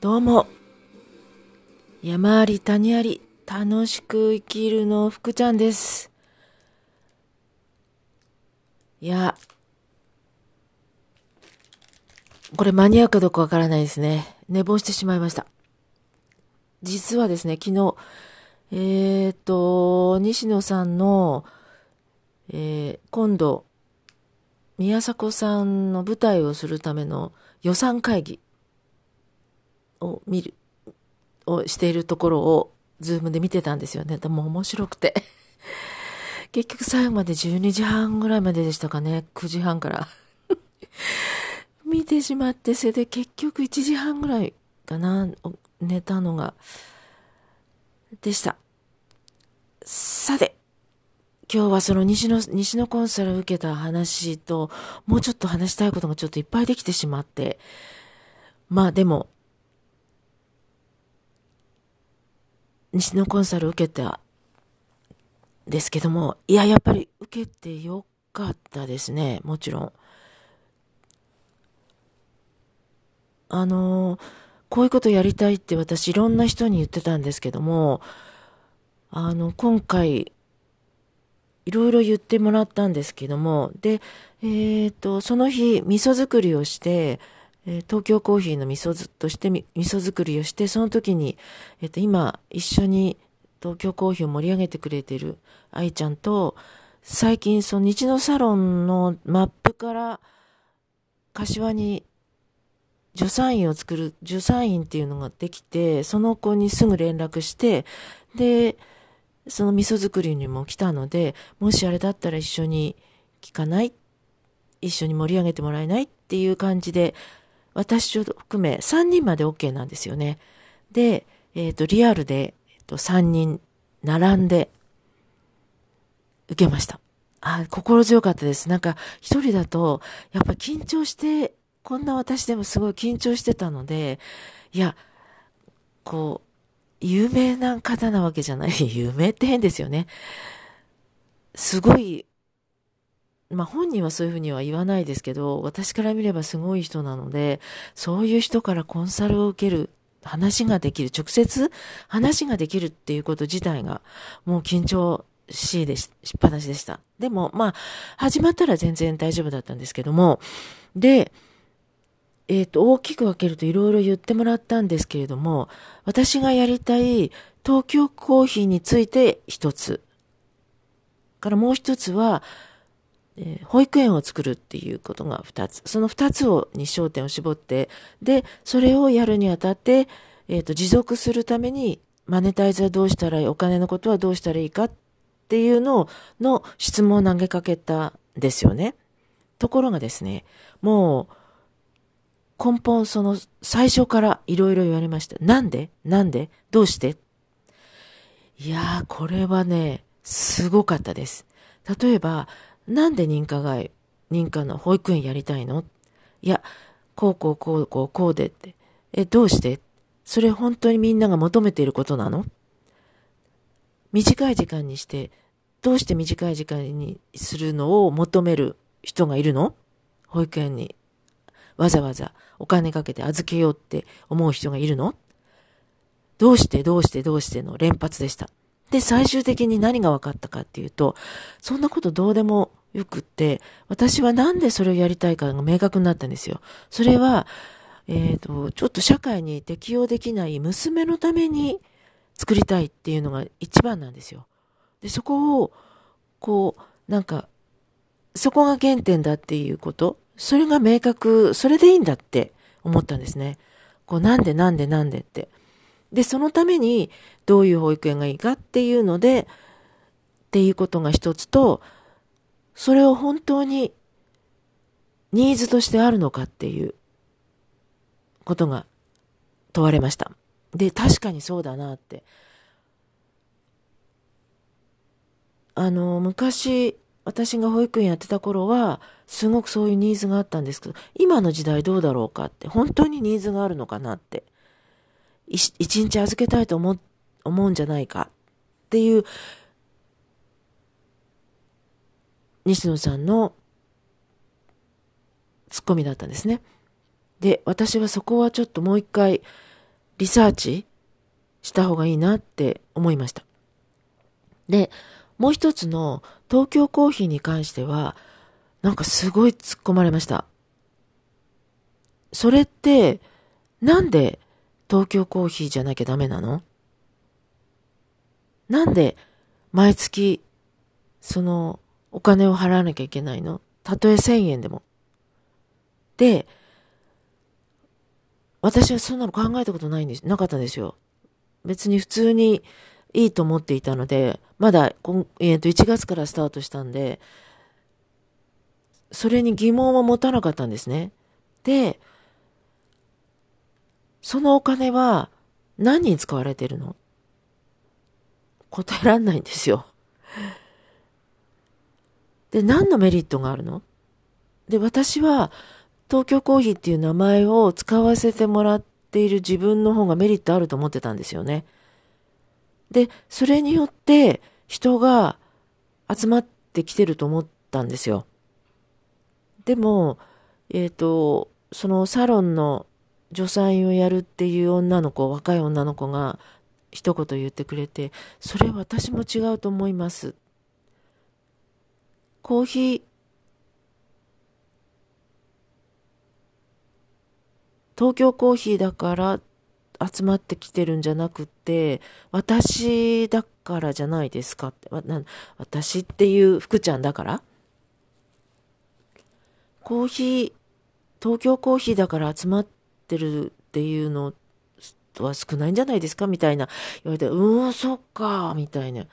どうも。山あり谷あり、楽しく生きるの福ちゃんです。いや、これ間に合うかどうかわからないですね。寝坊してしまいました。実はですね、昨日、えっ、と、西野さんの、えー、今度、宮迫さんの舞台をするための予算会議を見る、をしているところを、ズームで見てたんですよね。でも面白くて 結局最後まで12時半ぐらいまででしたかね。9時半から 見てしまって、それで結局1時半ぐらいかな、寝たのが、でした。さて、今日はその西の、西のコンサルを受けた話と、もうちょっと話したいことがちょっといっぱいできてしまって、まあでも、西のコンサル受けたですけども、いや、やっぱり受けてよかったですね、もちろん。あの、こういうことやりたいって私いろんな人に言ってたんですけども、あの、今回、いろいろ言ってもらったんですけども、で、えっ、ー、と、その日、味噌作りをして、え東京コーヒーの味噌として味噌作りをして、その時に、えっ、と、今、一緒に東京コーヒーを盛り上げてくれてる愛ちゃんと、最近、その日のサロンのマップから、柏に助産院を作る、助産院っていうのができて、その子にすぐ連絡して、で、その味噌作りにも来たので、もしあれだったら一緒に聞かない？一緒に盛り上げてもらえない？っていう感じで、私を含め3人まで OK なんですよね。で、えっ、ー、と、リアルで、えー、と3人並んで受けました。あ、心強かったです。なんか、一人だと、やっぱ緊張して、こんな私でもすごい緊張してたので、いや、こう、有名な方なわけじゃない。有名って変ですよね。すごいまあ本人はそういうふうには言わないですけど、私から見ればすごい人なので、そういう人からコンサルを受ける、話ができる、直接話ができるっていうこと自体が、もう緊張しいでし、しっぱなしでした。でも、まあ、始まったら全然大丈夫だったんですけども、で、えっ、ー、と、大きく分けるといろいろ言ってもらったんですけれども、私がやりたい東京コーヒーについて一つ。からもう一つは、えー、保育園を作るっていうことが二つ。その二つを、に焦点を絞って、で、それをやるにあたって、えっ、ー、と、持続するために、マネタイズはどうしたらいい、お金のことはどうしたらいいかっていうのを、の質問を投げかけたんですよね。ところがですね、もう、根本その最初からいろいろ言われました。なんで？なんで？どうして？いやー、これはね、すごかったです。例えば、なんで認可外、認可の保育園やりたいの？いや、こうこうこうこうこうでって。え、どうして？それ本当にみんなが求めていることなの？短い時間にして、どうして短い時間にするのを求める人がいるの？保育園にわざわざお金かけて預けようって思う人がいるの？どうして？どうして？どうして？の連発でした。で、最終的に何が分かったかっていうと、そんなことどうでもよくって、私はなんでそれをやりたいかが明確になったんですよ。それは、えっ、ー、と、ちょっと社会に適応できない娘のために作りたいっていうのが一番なんですよ。で、そこを、こう、なんか、そこが原点だっていうこと、それが明確、それでいいんだって思ったんですね。こう、なんでなんでなんでって。で、そのためにどういう保育園がいいかっていうので、っていうことが一つと、それを本当にニーズとしてあるのかっていうことが問われました。で、確かにそうだなって。あの、昔、私が保育園やってた頃は、すごくそういうニーズがあったんですけど、今の時代どうだろうかって、本当にニーズがあるのかなって。一日預けたいと思思うんじゃないかっていう西野さんのツッコミだったんですね。で、私はそこはちょっともう一回リサーチした方がいいなって思いました。で、もう一つの東京コーヒーに関しては、なんかすごい突っ込まれました。それって、なんで東京コーヒーじゃなきゃダメなの？なんで毎月、その、お金を払わなきゃいけないの？たとえ1000円でも。で、私はそんなの考えたことないんです、なかったんですよ。別に普通にいいと思っていたので、まだ、えっ、ー、と、1月からスタートしたんで、それに疑問を持たなかったんですね。で、そのお金は何に使われてるの？答えらんないんですよ。で、何のメリットがあるの？で、私は東京コーヒーっていう名前を使わせてもらっている自分の方がメリットあると思ってたんですよね。で、それによって人が集まってきてると思ったんですよ。でも、えっ、ー、と、そのサロンの助産院をやるっていう女の子、若い女の子が一言言ってくれて、それ私も違うと思います。コーヒー、東京コーヒーだから集まってきてるんじゃなくて、私だからじゃないですかって。私っていう福ちゃんだからコーヒー、東京コーヒーだから集まってるっていうのは少ないんじゃないですかみたいな言われて、うん、そっか、みたいな。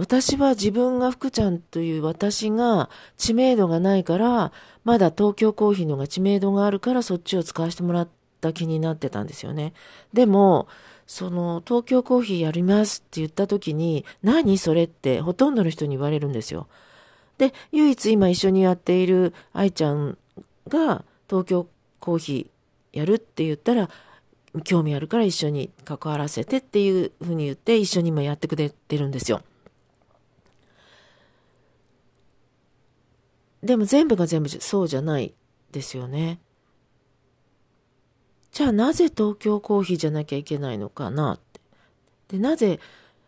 私は自分が福ちゃんという私が知名度がないから、まだ東京コーヒーのが知名度があるからそっちを使わせてもらった気になってたんですよね。でも、その東京コーヒーやりますって言った時に、何それってほとんどの人に言われるんですよ。で、唯一今一緒にやっている愛ちゃんが東京コーヒーやるって言ったら、興味あるから一緒に関わらせてっていうふうに言って一緒に今やってくれてるんですよ。でも全部が全部そうじゃないですよね。じゃあなぜ東京コーヒーじゃなきゃいけないのかなって。で、なぜ、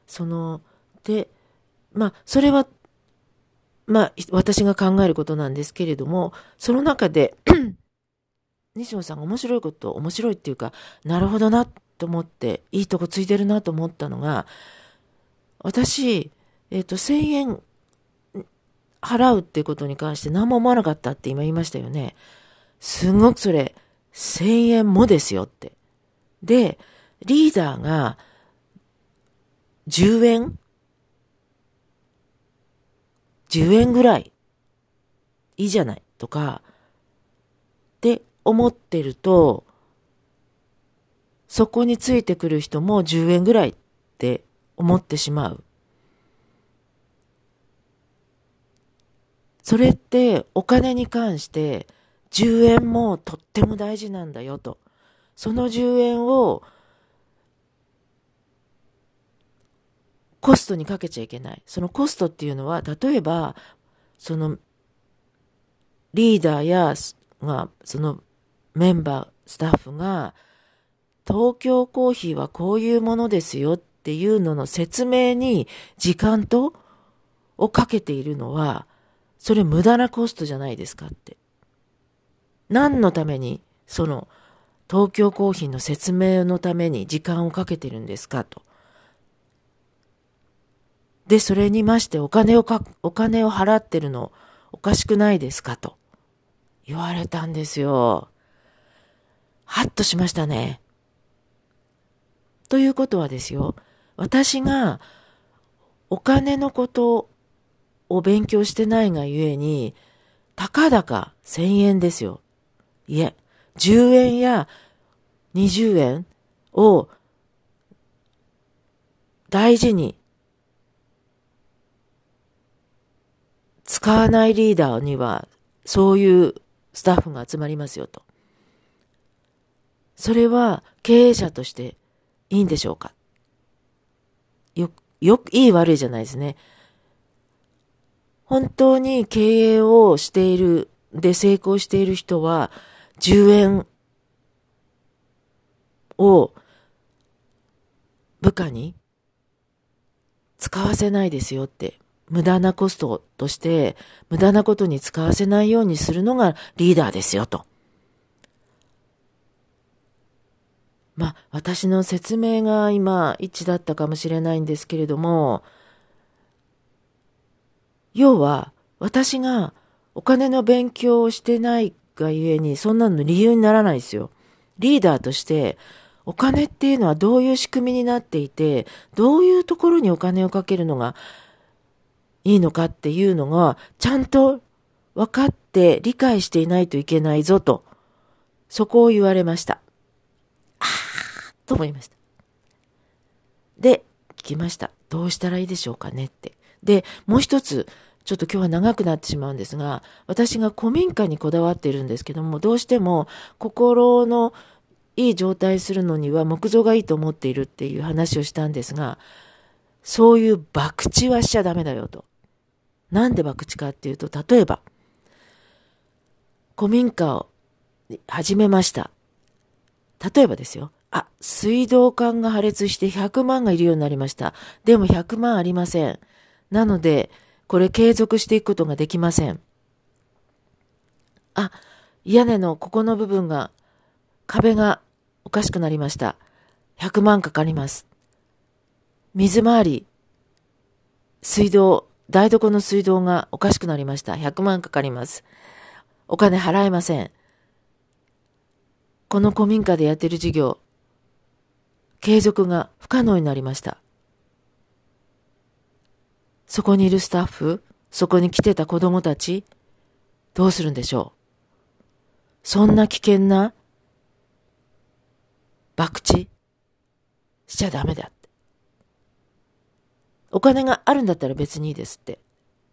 その、で、まあ、それは、まあ、私が考えることなんですけれども、その中で 西野さんが面白いこと、面白いっていうか、なるほどなと思って、いいとこついてるなと思ったのが、私、えっ、ー、と、1000円払うっていうことに関して何も思わなかったって今言いましたよね。すごくそれ、1000円もですよって。で、リーダーが10円 ?10 円ぐらい？いいじゃない？とか、って思ってると、そこについてくる人も10円ぐらいって思ってしまう。それってお金に関して10円もとっても大事なんだよと。その10円をコストにかけちゃいけない。そのコストっていうのは、例えば、そのリーダーや、が、そのメンバー、スタッフが、東京コーヒーはこういうものですよっていうのの説明に時間とをかけているのは、それ無駄なコストじゃないですかって。何のために、その、東京コーヒーの説明のために時間をかけてるんですかと。で、それにましてお金をか、お金を払ってるのおかしくないですかと言われたんですよ。はっとしましたね。ということはですよ、私がお金のことを勉強してないがゆえに、たかだか1000円ですよ。いえ、10円や20円を大事に使わないリーダーにはそういうスタッフが集まりますよと。それは経営者としていいんでしょうか？よ、よく、いい悪いじゃないですね。本当に経営をしている、で成功している人は、10円を部下に使わせないですよって、無駄なコストとして無駄なことに使わせないようにするのがリーダーですよと。まあ、私の説明が今一致だったかもしれないんですけれども、要は私がお金の勉強をしてないがゆえにそんなの理由にならないですよ。リーダーとしてお金っていうのはどういう仕組みになっていて、どういうところにお金をかけるのがいいのかっていうのが、ちゃんと分かって理解していないといけないぞと、そこを言われました。ああ、と思いました。で、聞きました。どうしたらいいでしょうかねって。で、もう一つ、ちょっと今日は長くなってしまうんですが、私が古民家にこだわっているんですけども、どうしても心のいい状態するのには木造がいいと思っているっていう話をしたんですが、そういう博打はしちゃダメだよと。なんで博打かっていうと、例えば、古民家を始めました。例えばですよ。あ、水道管が破裂して100万がいるようになりました。でも100万ありません。なので、これ継続していくことができません。あ、屋根のここの部分が壁がおかしくなりました。100万かかります。水回り、水道、台所の水道がおかしくなりました。100万かかります。お金払えません。この古民家でやってる事業、継続が不可能になりました。そこにいるスタッフ、そこに来てた子供たち、どうするんでしょう？そんな危険な博打？しちゃダメだって。お金があるんだったら別にいいですって。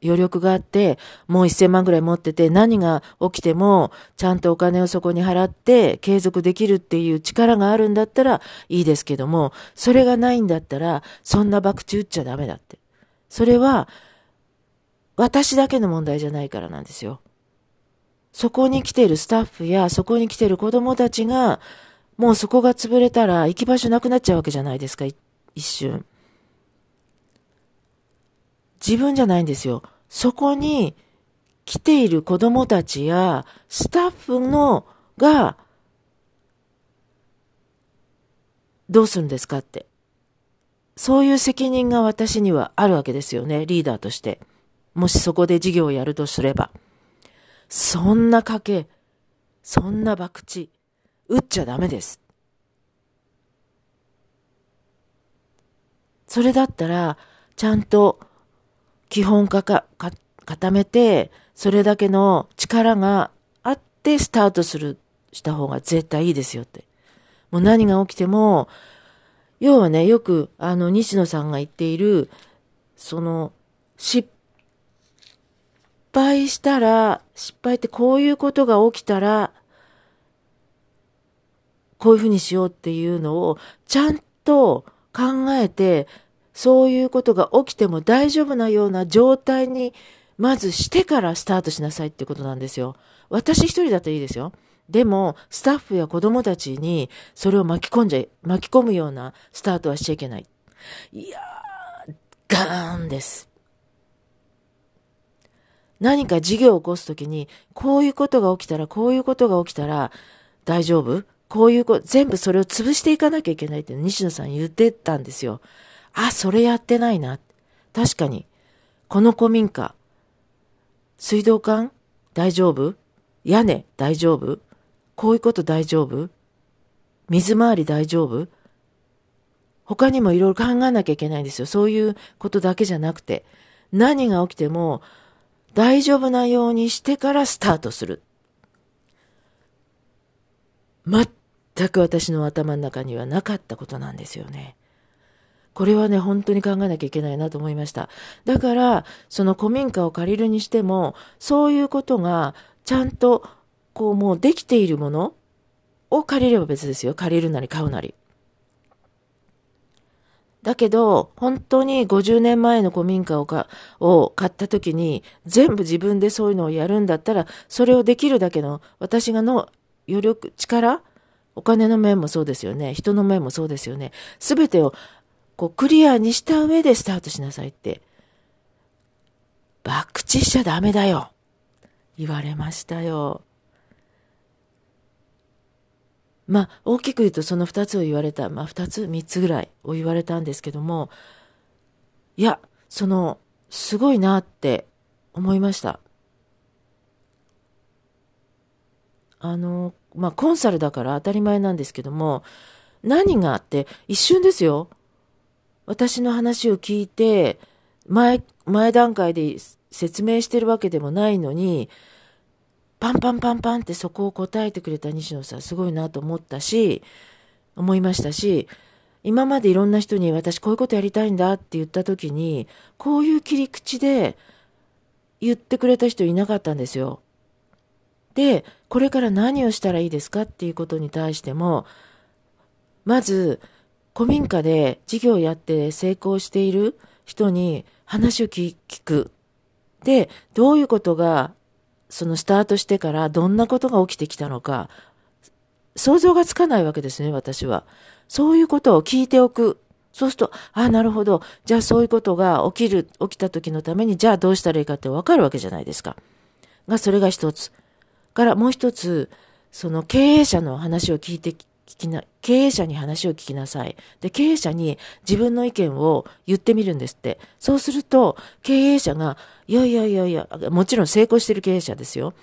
余力があって、もう1000万ぐらい持ってて、何が起きても、ちゃんとお金をそこに払って、継続できるっていう力があるんだったらいいですけども、それがないんだったら、そんな博打打っちゃダメだって。それは、私だけの問題じゃないからなんですよ。そこに来ているスタッフや、そこに来ている子供たちが、もうそこが潰れたら行き場所なくなっちゃうわけじゃないですか、一瞬。自分じゃないんですよ。そこに来ている子供たちやスタッフのが、どうするんですかって。そういう責任が私にはあるわけですよね、リーダーとして。もしそこで事業をやるとすれば。そんな賭け、そんな博打、打っちゃダメです。それだったら、ちゃんと基本かか、か、固めて、それだけの力があってスタートする、した方が絶対いいですよって。もう何が起きても、要はね、よく、あの、西野さんが言っている、その、失敗したら、失敗ってこういうことが起きたら、こういうふうにしようっていうのをちゃんと考えて、そういうことが起きても大丈夫なような状態にまずしてからスタートしなさいってことなんですよ。私一人だといいですよ。でも、スタッフや子供たちにそれを巻き込んじゃ、巻き込むようなスタートはしちゃいけない。いやー、ガーンです。何か事業を起こすときに、こういうことが起きたら、こういうことが起きたら、大丈夫？こういうこ全部それを潰していかなきゃいけないって西野さん言ってたんですよ。あ、それやってないな。確かに、この古民家、水道管？大丈夫？屋根？大丈夫？こういうこと大丈夫？水回り大丈夫？他にもいろいろ考えなきゃいけないんですよ。そういうことだけじゃなくて、何が起きても大丈夫なようにしてからスタートする。全く私の頭の中にはなかったことなんですよね。これはね、本当に考えなきゃいけないなと思いました。だから、その古民家を借りるにしても、そういうことがちゃんと、こうもうできているものを借りれば別ですよ。借りるなり買うなり。だけど、本当に50年前の古民家をかを買った時に、全部自分でそういうのをやるんだったら、それをできるだけの私がの余力、力お金の面もそうですよね。人の面もそうですよね。すべてをこうクリアにした上でスタートしなさいって。博打しちゃダメだよ。言われましたよ。まあ、大きく言うとその二つを言われた。まあ、二つ三つぐらいを言われたんですけども、いや、その、すごいなって思いました。あの、まあ、コンサルだから当たり前なんですけども、何があって一瞬ですよ。私の話を聞いて、前、前段階で説明してるわけでもないのに、パンパンパンパンってそこを答えてくれた西野さんすごいなと思ったし、思いましたし、今までいろんな人に私こういうことやりたいんだって言った時に、こういう切り口で言ってくれた人いなかったんですよ。で、これから何をしたらいいですかっていうことに対しても、まず、古民家で事業をやって成功している人に話を聞く。で、どういうことが、そのスタートしてからどんなことが起きてきたのか、想像がつかないわけですね、私は。そういうことを聞いておく。そうすると、ああ、なるほど。じゃあそういうことが起きる、起きた時のために、じゃあどうしたらいいかってわかるわけじゃないですか。が、それが一つ。からもう一つ、その経営者の話を聞いて、聞きな、経営者に話を聞きなさい。で、経営者に自分の意見を言ってみるんですって。そうすると、経営者が、いやいやいやいや、もちろん成功してる経営者ですよ。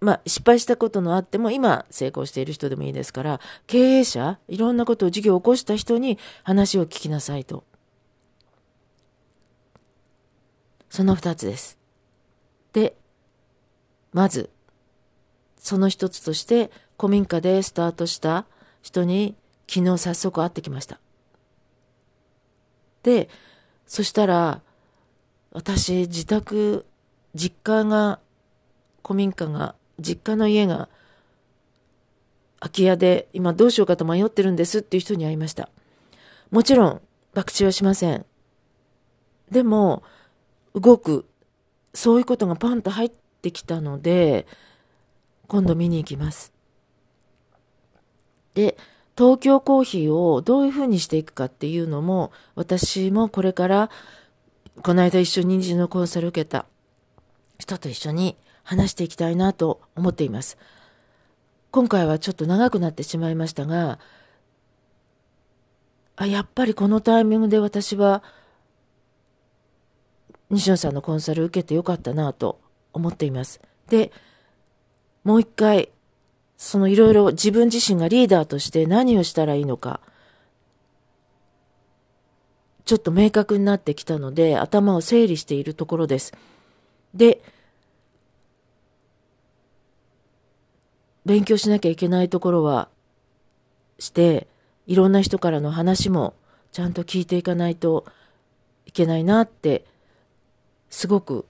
まあ、失敗したことのあっても、今成功している人でもいいですから、経営者、いろんなことを事業を起こした人に話を聞きなさいと。その二つです。で、まず、その一つとして、古民家でスタートした人に昨日早速会ってきました。で、そしたら、私、自宅、実家が、古民家が、実家の家が、空き家で今どうしようかと迷ってるんですっていう人に会いました。もちろん、博打はしません。でも、動く、そういうことがパンと入ってきたので、今度見に行きます。で、東京コーヒーをどういうふうにしていくかっていうのも、私もこれから、この間一緒に人のコンサルを受けた人と一緒に話していきたいなと思っています。今回はちょっと長くなってしまいましたが、あ、やっぱりこのタイミングで私は、西野さんのコンサルを受けてよかったなと思っています。で、もう一回、そのいろいろ自分自身がリーダーとして何をしたらいいのか、ちょっと明確になってきたので、頭を整理しているところです。で、勉強しなきゃいけないところはして、いろんな人からの話もちゃんと聞いていかないといけないなって、すごく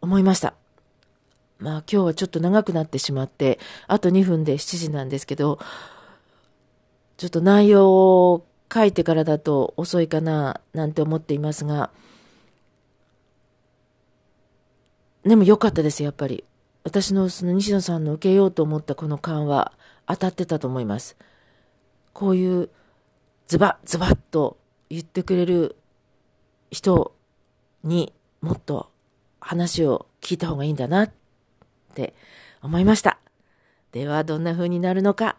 思いました。まあ今日はちょっと長くなってしまって、あと2分で7時なんですけど、ちょっと内容を書いてからだと遅いかな、なんて思っていますが、でも良かったです、やっぱり。私のその西野さんの受けようと思ったこの勘は当たってたと思います。こういうズバッズバッと言ってくれる人にもっと話を聞いた方がいいんだなって思いました。では、どんな風になるのか、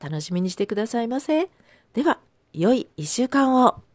楽しみにしてくださいませ。では、良い一週間を。